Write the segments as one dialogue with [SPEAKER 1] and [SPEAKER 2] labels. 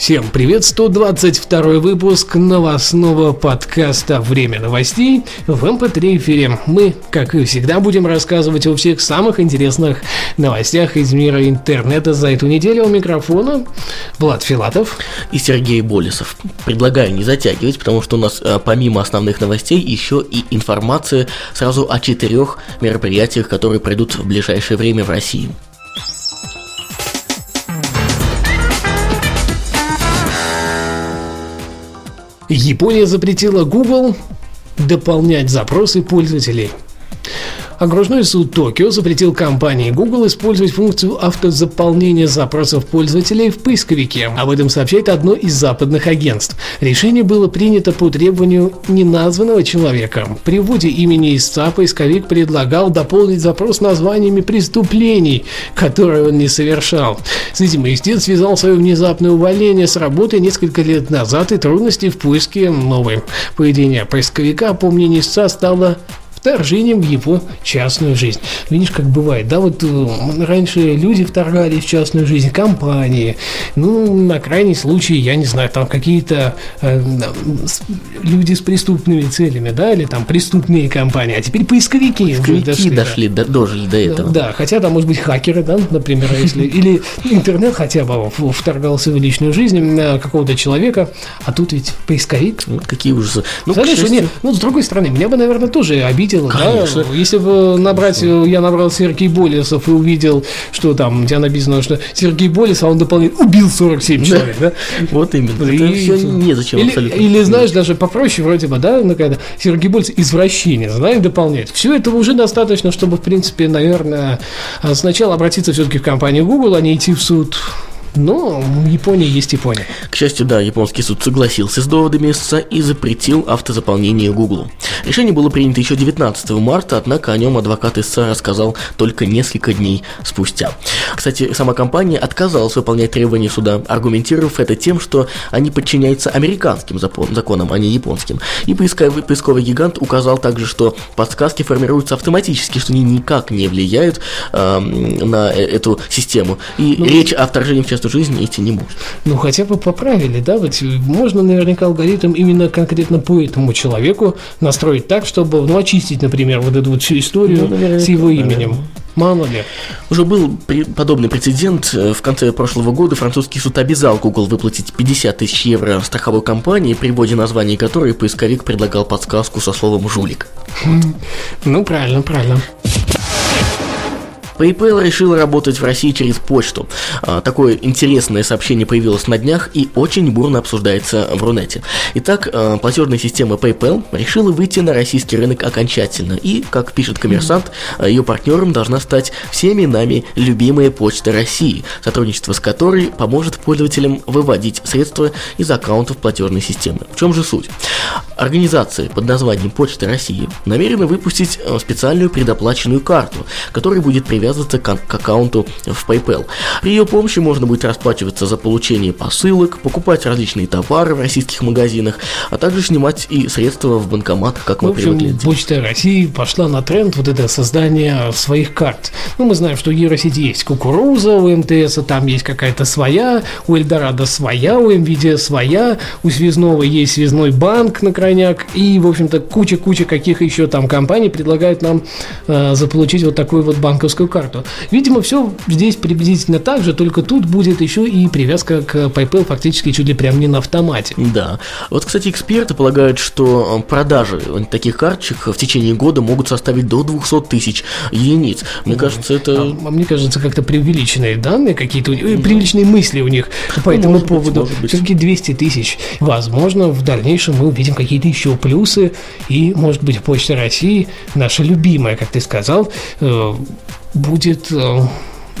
[SPEAKER 1] Всем привет, 122 выпуск новостного подкаста «Время новостей» в MP3 эфире. Мы, как и всегда, будем рассказывать о всех самых интересных новостях из мира интернета за эту неделю. У микрофона Влад Филатов
[SPEAKER 2] и Сергей Болесов. Предлагаю не затягивать, потому что у нас э, помимо основных новостей еще и информация сразу о четырех мероприятиях, которые пройдут в ближайшее время в России.
[SPEAKER 1] Япония запретила Google дополнять запросы пользователей – Окружной суд Токио запретил компании Google использовать функцию автозаполнения запросов пользователей в поисковике. Об этом сообщает одно из западных агентств. Решение было принято по требованию неназванного человека. При вводе имени истца поисковик предлагал дополнить запрос названиями преступлений, которые он не совершал. С этим истец связал свое внезапное увольнение с работы несколько лет назад и трудности в поиске новой. Поведение поисковика, по мнению истца, стало вторжением в его частную жизнь. Видишь, как бывает, да, вот э, раньше люди вторгались в частную жизнь, компании, ну, на крайний случай, я не знаю, там какие-то э, люди с преступными целями, да, или там преступные компании, а теперь поисковики.
[SPEAKER 2] Поисковики дошли, дошли да. до, дожили до этого.
[SPEAKER 1] Да, хотя там, может быть, хакеры, да, например, если, или интернет хотя бы вторгался в личную жизнь какого-то человека, а тут ведь поисковик.
[SPEAKER 2] Вот какие ужасы.
[SPEAKER 1] Ну, Знаешь, счастью... нет, ну, с другой стороны, меня бы, наверное, тоже обидел видел, Конечно. да? Если бы набрать, я набрал Сергей Болесов и увидел, что там, у тебя написано, что Сергей Болесов, а он дополнительно убил 47 человек, да?
[SPEAKER 2] Вот именно. И, Это все незачем
[SPEAKER 1] или, абсолютно. Или, знаешь, даже попроще вроде бы, да, ну, когда Сергей Болесов извращение, знаешь, дополняет. Все это уже достаточно, чтобы, в принципе, наверное, сначала обратиться все-таки в компанию Google, а не идти в суд но в Японии есть Япония.
[SPEAKER 2] К счастью, да, японский суд согласился с доводами СССР и запретил автозаполнение Google. Решение было принято еще 19 марта, однако о нем адвокат СССР рассказал только несколько дней спустя. Кстати, сама компания отказалась выполнять требования суда, аргументировав это тем, что они подчиняются американским законам, а не японским. И поисковый, поисковый гигант указал также, что подсказки формируются автоматически, что они никак не влияют э, на эту систему. И ну, речь о вторжении в частную жизнь идти не может.
[SPEAKER 1] Ну, хотя бы поправили, да, ведь можно наверняка алгоритм именно конкретно по этому человеку настроить так, чтобы, ну, очистить, например, вот эту вот всю историю ну, с его именем. Мало ли.
[SPEAKER 2] Уже был подобный прецедент. Э, в конце прошлого года французский суд обязал Google выплатить 50 тысяч евро страховой компании, при вводе названия которой поисковик предлагал подсказку со словом «жулик».
[SPEAKER 1] Ну, правильно, правильно.
[SPEAKER 2] PayPal решил работать в России через почту. А, такое интересное сообщение появилось на днях и очень бурно обсуждается в Рунете. Итак, а, платежная система PayPal решила выйти на российский рынок окончательно. И, как пишет коммерсант, а, ее партнером должна стать всеми нами любимая почта России, сотрудничество с которой поможет пользователям выводить средства из аккаунтов платежной системы. В чем же суть? Организация под названием Почта России намерена выпустить специальную предоплаченную карту, которая будет привязана привязываться к, к аккаунту в PayPal. При ее помощи можно будет расплачиваться за получение посылок, покупать различные товары в российских магазинах, а также снимать и средства в банкоматах, как мы в общем, привыкли.
[SPEAKER 1] Почта России пошла на тренд вот это создание своих карт. Ну, мы знаем, что у Евросети есть кукуруза, у МТС там есть какая-то своя, у Эльдорадо своя, у МВД своя, у Связного есть связной банк на крайняк, и, в общем-то, куча-куча каких еще там компаний предлагают нам э, заполучить вот такую вот банковскую карту карту. Видимо, все здесь приблизительно так же, только тут будет еще и привязка к PayPal фактически чуть ли прям не на автомате.
[SPEAKER 2] Да. Вот, кстати, эксперты полагают, что э, продажи таких карточек в течение года могут составить до 200 тысяч единиц. Мне кажется, это...
[SPEAKER 1] А, а мне кажется, как-то преувеличенные данные какие-то, mm. преувеличенные мысли у них по этому может поводу. Все-таки 200 тысяч. Возможно, в дальнейшем мы увидим какие-то еще плюсы, и, может быть, Почта России, наша любимая, как ты сказал, э, будет э,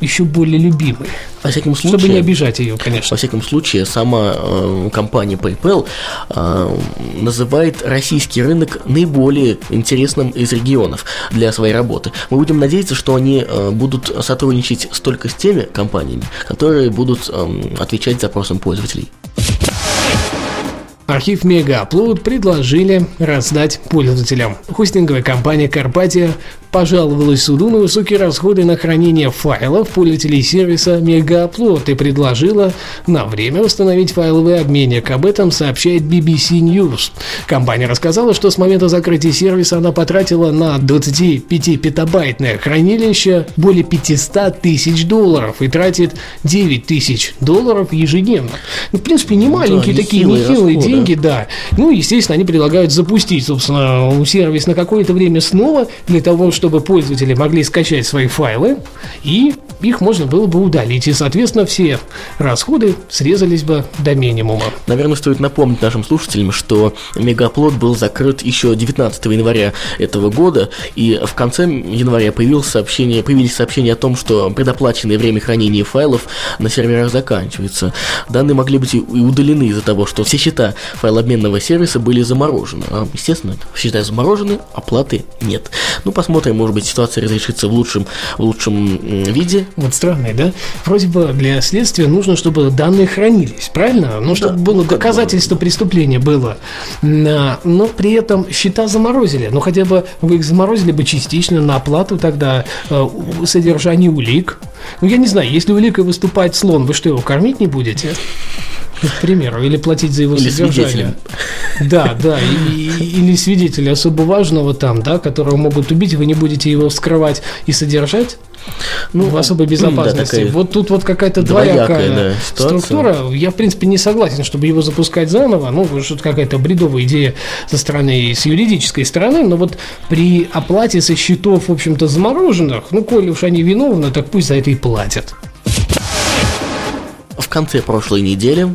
[SPEAKER 1] еще более любимой.
[SPEAKER 2] Во всяком случае,
[SPEAKER 1] Чтобы не обижать ее, конечно.
[SPEAKER 2] Во всяком случае, сама э, компания PayPal э, называет российский рынок наиболее интересным из регионов для своей работы. Мы будем надеяться, что они э, будут сотрудничать столько с теми компаниями, которые будут э, отвечать запросам пользователей.
[SPEAKER 1] Архив Мегаплод предложили раздать пользователям. Хостинговая компания Карпатия пожаловалась суду на высокие расходы на хранение файлов пользователей сервиса Мегаплод и предложила на время восстановить файловый обменник. Об этом сообщает BBC News. Компания рассказала, что с момента закрытия сервиса она потратила на 25-петабайтное хранилище более 500 тысяч долларов и тратит 9 тысяч долларов ежедневно. Ну, в принципе, не маленькие
[SPEAKER 2] да,
[SPEAKER 1] такие,
[SPEAKER 2] нехилые расходы.
[SPEAKER 1] Деньги, да. Ну, естественно, они предлагают запустить, собственно, сервис на какое-то время снова для того, чтобы пользователи могли скачать свои файлы и их можно было бы удалить. И, соответственно, все расходы срезались бы до минимума.
[SPEAKER 2] Наверное, стоит напомнить нашим слушателям, что Мегаплод был закрыт еще 19 января этого года, и в конце января появилось сообщение, появились сообщения о том, что предоплаченное время хранения файлов на серверах заканчивается. Данные могли быть и удалены из-за того, что все счета файлообменного сервиса были заморожены. А, естественно, счета заморожены, оплаты нет. Ну, посмотрим, может быть, ситуация разрешится в лучшем, в лучшем виде.
[SPEAKER 1] Вот странный, да? Вроде бы для следствия нужно, чтобы данные хранились, правильно? Ну, чтобы
[SPEAKER 2] Да,
[SPEAKER 1] было
[SPEAKER 2] как бы,
[SPEAKER 1] доказательство преступления было. На- Но при этом счета заморозили. Ну, хотя бы вы их заморозили бы частично на оплату тогда э, содержания улик. Ну, я не знаю, если уликой выступает слон, вы что, его кормить не будете? К примеру, или платить за его
[SPEAKER 2] Или
[SPEAKER 1] содержание.
[SPEAKER 2] свидетелем.
[SPEAKER 1] Да, да, и- или свидетеля особо важного там, да, которого могут убить, вы не будете его вскрывать и содержать
[SPEAKER 2] Ну,
[SPEAKER 1] в особой
[SPEAKER 2] да,
[SPEAKER 1] безопасности.
[SPEAKER 2] такая
[SPEAKER 1] вот тут вот какая-то
[SPEAKER 2] двоякая,
[SPEAKER 1] двоякая
[SPEAKER 2] да,
[SPEAKER 1] структура. Я, в принципе, не согласен, чтобы его запускать заново. Ну, что-то какая-то бредовая идея со стороны с юридической стороны. Но вот при оплате со счетов, в общем-то, замороженных, ну, коли уж они виновны, так пусть за это и платят.
[SPEAKER 2] В конце прошлой недели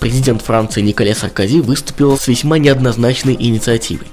[SPEAKER 2] президент Франции Николя Саркози выступил с весьма неоднозначной инициативой.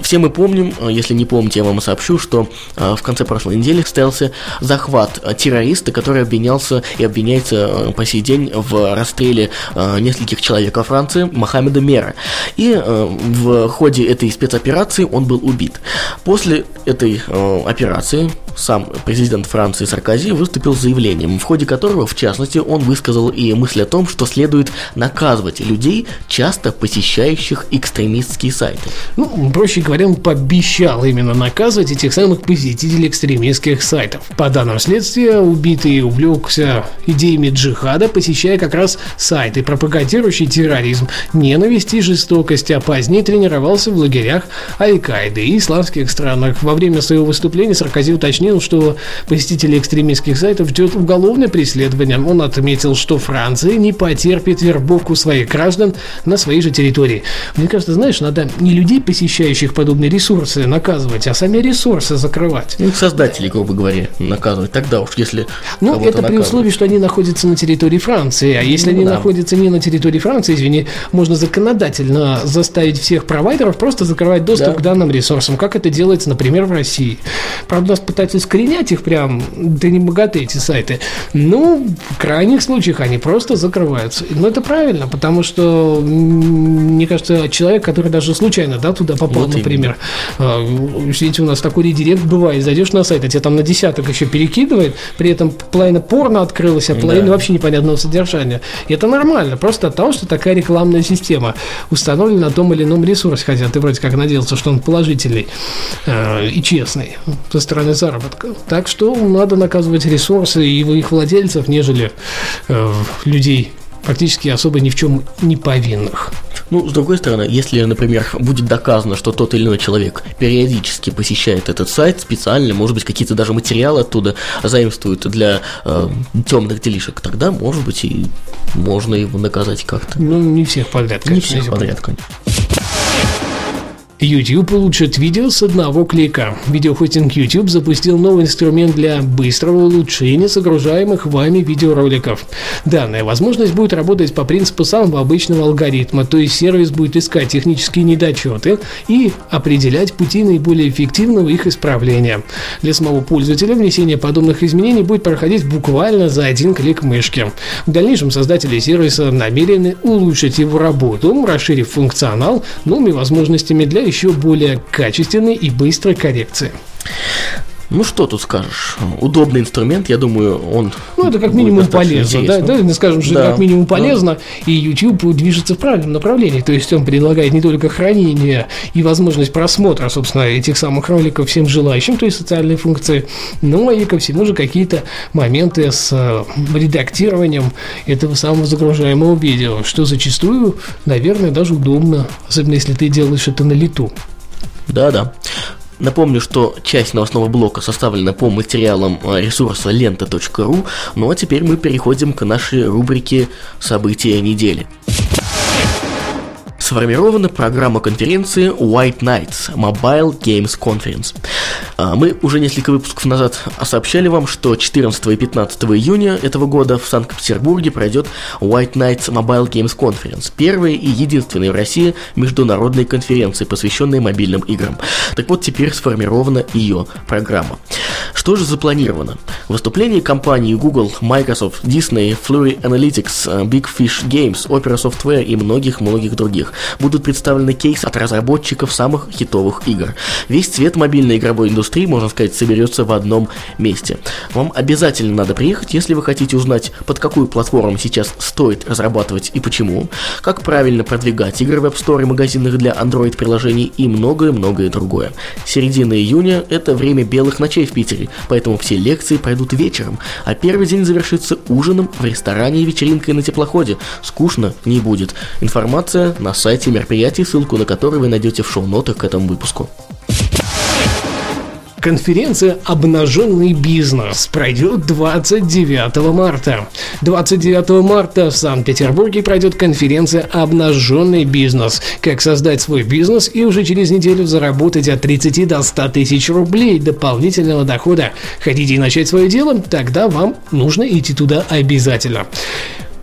[SPEAKER 2] Все мы помним, а, если не помните, я вам сообщу, что а, в конце прошлой недели состоялся захват а, террориста, который обвинялся и обвиняется по сей день в расстреле нескольких человек во Франции Мохаммеда Мера. И в ходе этой спецоперации он был убит. После этой операции сам президент Франции Саркози выступил с заявлением, в ходе которого, в частности, он высказал и мысль о том, что следует наказывать людей, часто посещающих экстремистские сайты.
[SPEAKER 1] Ну, проще говоря, он пообещал именно наказывать этих самых посетителей экстремистских сайтов. По данным следствия, убитый увлекся идеями джихада, посещая как раз сайты, пропагандирующие терроризм, ненависть и жестокость, а позднее тренировался в лагерях Аль-Каиды и исламских странах. Во время своего выступления Саркози уточнил, что посетителей экстремистских сайтов ждет уголовное преследование. Он отметил, что Франция не потерпит вербовку своих граждан на своей же территории. Мне кажется, знаешь, надо не людей, посещающих подобные ресурсы, наказывать, а сами ресурсы закрывать.
[SPEAKER 2] Ну, создателей, грубо говоря, наказывать. Тогда уж, если
[SPEAKER 1] Ну, это при условии, что они находятся на территории Франции. А если
[SPEAKER 2] Ну,
[SPEAKER 1] они
[SPEAKER 2] да.
[SPEAKER 1] находятся не на территории Франции, извини, можно законодательно заставить всех провайдеров просто закрывать доступ
[SPEAKER 2] Да.
[SPEAKER 1] к данным ресурсам, как это делается, например, в России. Правда, нас пытаются искоренять их прям, да не богаты эти сайты. Ну, в крайних случаях они просто закрываются. Но это правильно, потому что, мне кажется, человек, который даже случайно да, туда попал,
[SPEAKER 2] Вот именно.
[SPEAKER 1] Например, Видите, у нас такой редирект бывает. Зайдешь на сайт, а тебе там на десяток еще перекидывает, при этом половина порно открылась, а половина
[SPEAKER 2] Да.
[SPEAKER 1] вообще непонятного содержания. И это нормально, просто от того, что такая рекламная система установлена на том или ином ресурсе, хотя ты вроде как надеялся, что он положительный э, и честный со стороны заработка. Так что надо наказывать ресурсы и их владельцев, нежели э, людей практически особо ни в чем не повинных.
[SPEAKER 2] Ну, с другой стороны, если, например, будет доказано, что тот или иной человек периодически посещает этот сайт специально, может быть, какие-то даже материалы оттуда заимствуют для э, темных делишек, тогда, может быть, и можно его наказать как-то.
[SPEAKER 1] Ну, не всех подряд,
[SPEAKER 2] Не
[SPEAKER 1] конечно,
[SPEAKER 2] всех
[SPEAKER 1] если
[SPEAKER 2] подряд, конечно.
[SPEAKER 1] YouTube улучшит видео с одного клика. Видеохостинг YouTube запустил новый инструмент для быстрого улучшения загружаемых вами видеороликов. Данная возможность будет работать по принципу самого обычного алгоритма, то есть сервис будет искать технические недочеты и определять пути наиболее эффективного их исправления. Для самого пользователя внесение подобных изменений будет проходить буквально за один клик мышки. В дальнейшем создатели сервиса намерены улучшить его работу, расширив функционал новыми возможностями для еще более качественной и быстрой коррекции.
[SPEAKER 2] Ну что тут скажешь? Удобный инструмент, я думаю, он.
[SPEAKER 1] Ну, это как минимум полезно, да, да, скажем, что да, это как минимум полезно, да. и YouTube движется в правильном направлении. То есть он предлагает не только хранение и возможность просмотра, собственно, этих самых роликов всем желающим, то есть социальные функции, но и ко всему же какие-то моменты с э, редактированием этого самого загружаемого видео, что зачастую, наверное, даже удобно, особенно если ты делаешь это на лету.
[SPEAKER 2] Да-да. Напомню, что часть новостного блока составлена по материалам э, ресурса лента.ру, ну а теперь мы переходим к нашей рубрике «События недели». Сформирована программа конференции White Nights Mobile Games Conference. А, мы уже несколько выпусков назад сообщали вам, что 14 и 15 июня этого года в Санкт-Петербурге пройдет White Nights Mobile Games Conference, первая и единственная в России международная конференция, посвященная мобильным играм. Так вот, теперь сформирована ее программа. Что же запланировано? Выступления компаний Google, Microsoft, Disney, Flurry Analytics, Big Fish Games, Opera Software и многих-многих других будут представлены кейсы от разработчиков самых хитовых игр. Весь цвет мобильной игровой индустрии, можно сказать, соберется в одном месте. Вам обязательно надо приехать, если вы хотите узнать, под какую платформу сейчас стоит разрабатывать и почему, как правильно продвигать игры в App Store и магазинах для Android-приложений и многое-многое другое. Середина июня – это время белых ночей в Питере, поэтому все лекции пройдут вечером, а первый день завершится ужином в ресторане и вечеринкой на теплоходе. Скучно не будет. Информация на сайте мероприятий, ссылку на который вы найдете в шоу-нотах к этому выпуску.
[SPEAKER 1] Конференция «Обнаженный бизнес» пройдет 29 марта. 29 марта в Санкт-Петербурге пройдет конференция «Обнаженный бизнес». Как создать свой бизнес и уже через неделю заработать от 30 до 100 тысяч рублей дополнительного дохода. Хотите начать свое дело? Тогда вам нужно идти туда обязательно.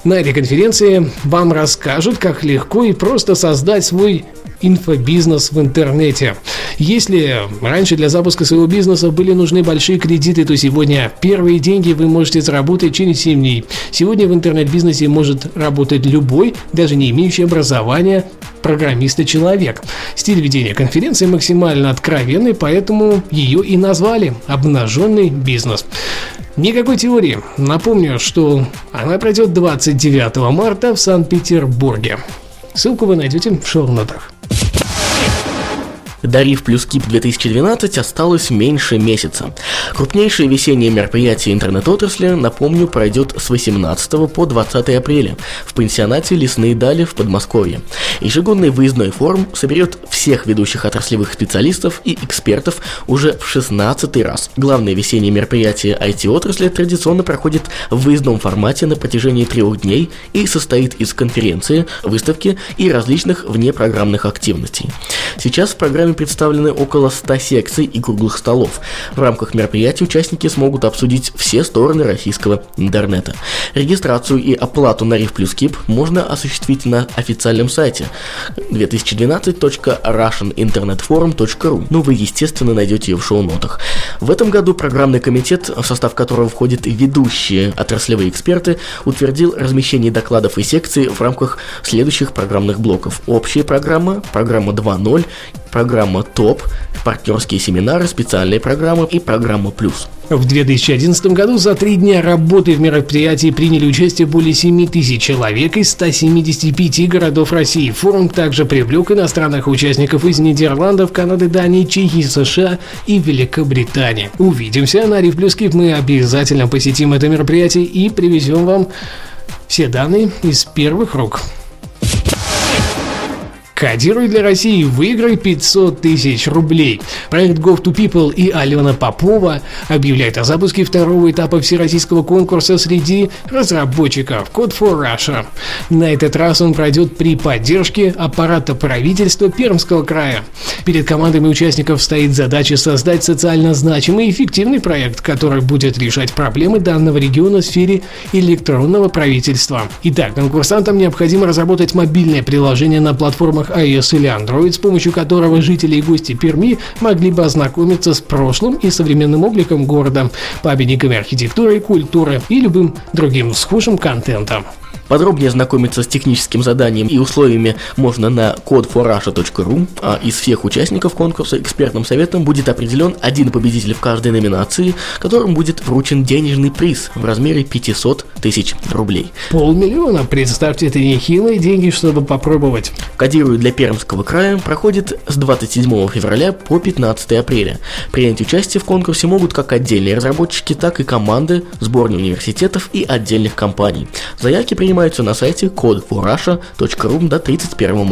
[SPEAKER 1] На этой конференции вам расскажут, как легко и просто создать свой инфобизнес в интернете. Если раньше для запуска своего бизнеса были нужны большие кредиты, то сегодня первые деньги вы можете заработать через 7 дней. Сегодня в интернет-бизнесе может работать любой, даже не имеющий образования, программиста человек. Стиль ведения конференции максимально откровенный, поэтому ее и назвали «Обнаженный бизнес». Никакой теории. Напомню, что она пройдет 29 марта в Санкт-Петербурге. Ссылку вы найдете в шоу-нотах.
[SPEAKER 2] До Риф плюс Кип 2012 осталось меньше месяца. Крупнейшее весеннее мероприятие интернет-отрасли, напомню, пройдет с 18 по 20 апреля в пансионате «Лесные дали» в Подмосковье. Ежегодный выездной форум соберет всех ведущих отраслевых специалистов и экспертов уже в 16 раз. Главное весеннее мероприятие IT-отрасли традиционно проходит в выездном формате на протяжении трех дней и состоит из конференции, выставки и различных внепрограммных активностей. Сейчас в программе программе представлены около 100 секций и круглых столов. В рамках мероприятия участники смогут обсудить все стороны российского интернета. Регистрацию и оплату на Риф плюс Кип можно осуществить на официальном сайте 2012.russianinternetforum.ru Ну, вы, естественно, найдете ее в шоу-нотах. В этом году программный комитет, в состав которого входят ведущие отраслевые эксперты, утвердил размещение докладов и секций в рамках следующих программных блоков. Общая программа, программа 2.0 программа ТОП, партнерские семинары, специальные программы и программа Плюс.
[SPEAKER 1] В 2011 году за три дня работы в мероприятии приняли участие более 7 тысяч человек из 175 городов России. Форум также привлек иностранных участников из Нидерландов, Канады, Дании, Чехии, США и Великобритании. Увидимся на Риф Плюс Кип. Мы обязательно посетим это мероприятие и привезем вам все данные из первых рук. Кодируй для России, выиграй 500 тысяч рублей. Проект Go2People и Алена Попова объявляют о запуске второго этапа всероссийского конкурса среди разработчиков Code for Russia. На этот раз он пройдет при поддержке аппарата правительства Пермского края. Перед командами участников стоит задача создать социально значимый и эффективный проект, который будет решать проблемы данного региона в сфере электронного правительства. Итак, конкурсантам необходимо разработать мобильное приложение на платформах iOS или Android, с помощью которого жители и гости Перми могли бы ознакомиться с прошлым и современным обликом города, памятниками архитектуры, культуры и любым другим схожим контентом.
[SPEAKER 2] Подробнее знакомиться с техническим заданием и условиями можно на codeforrussia.ru, а из всех участников конкурса экспертным советом будет определен один победитель в каждой номинации, которому будет вручен денежный приз в размере 500 тысяч рублей.
[SPEAKER 1] Полмиллиона, представьте, это нехилые деньги, чтобы попробовать.
[SPEAKER 2] Кодирую для Пермского края проходит с 27 февраля по 15 апреля. Принять участие в конкурсе могут как отдельные разработчики, так и команды, сборные университетов и отдельных компаний. Заявки принимаются на сайте codeforrussia.ru до 31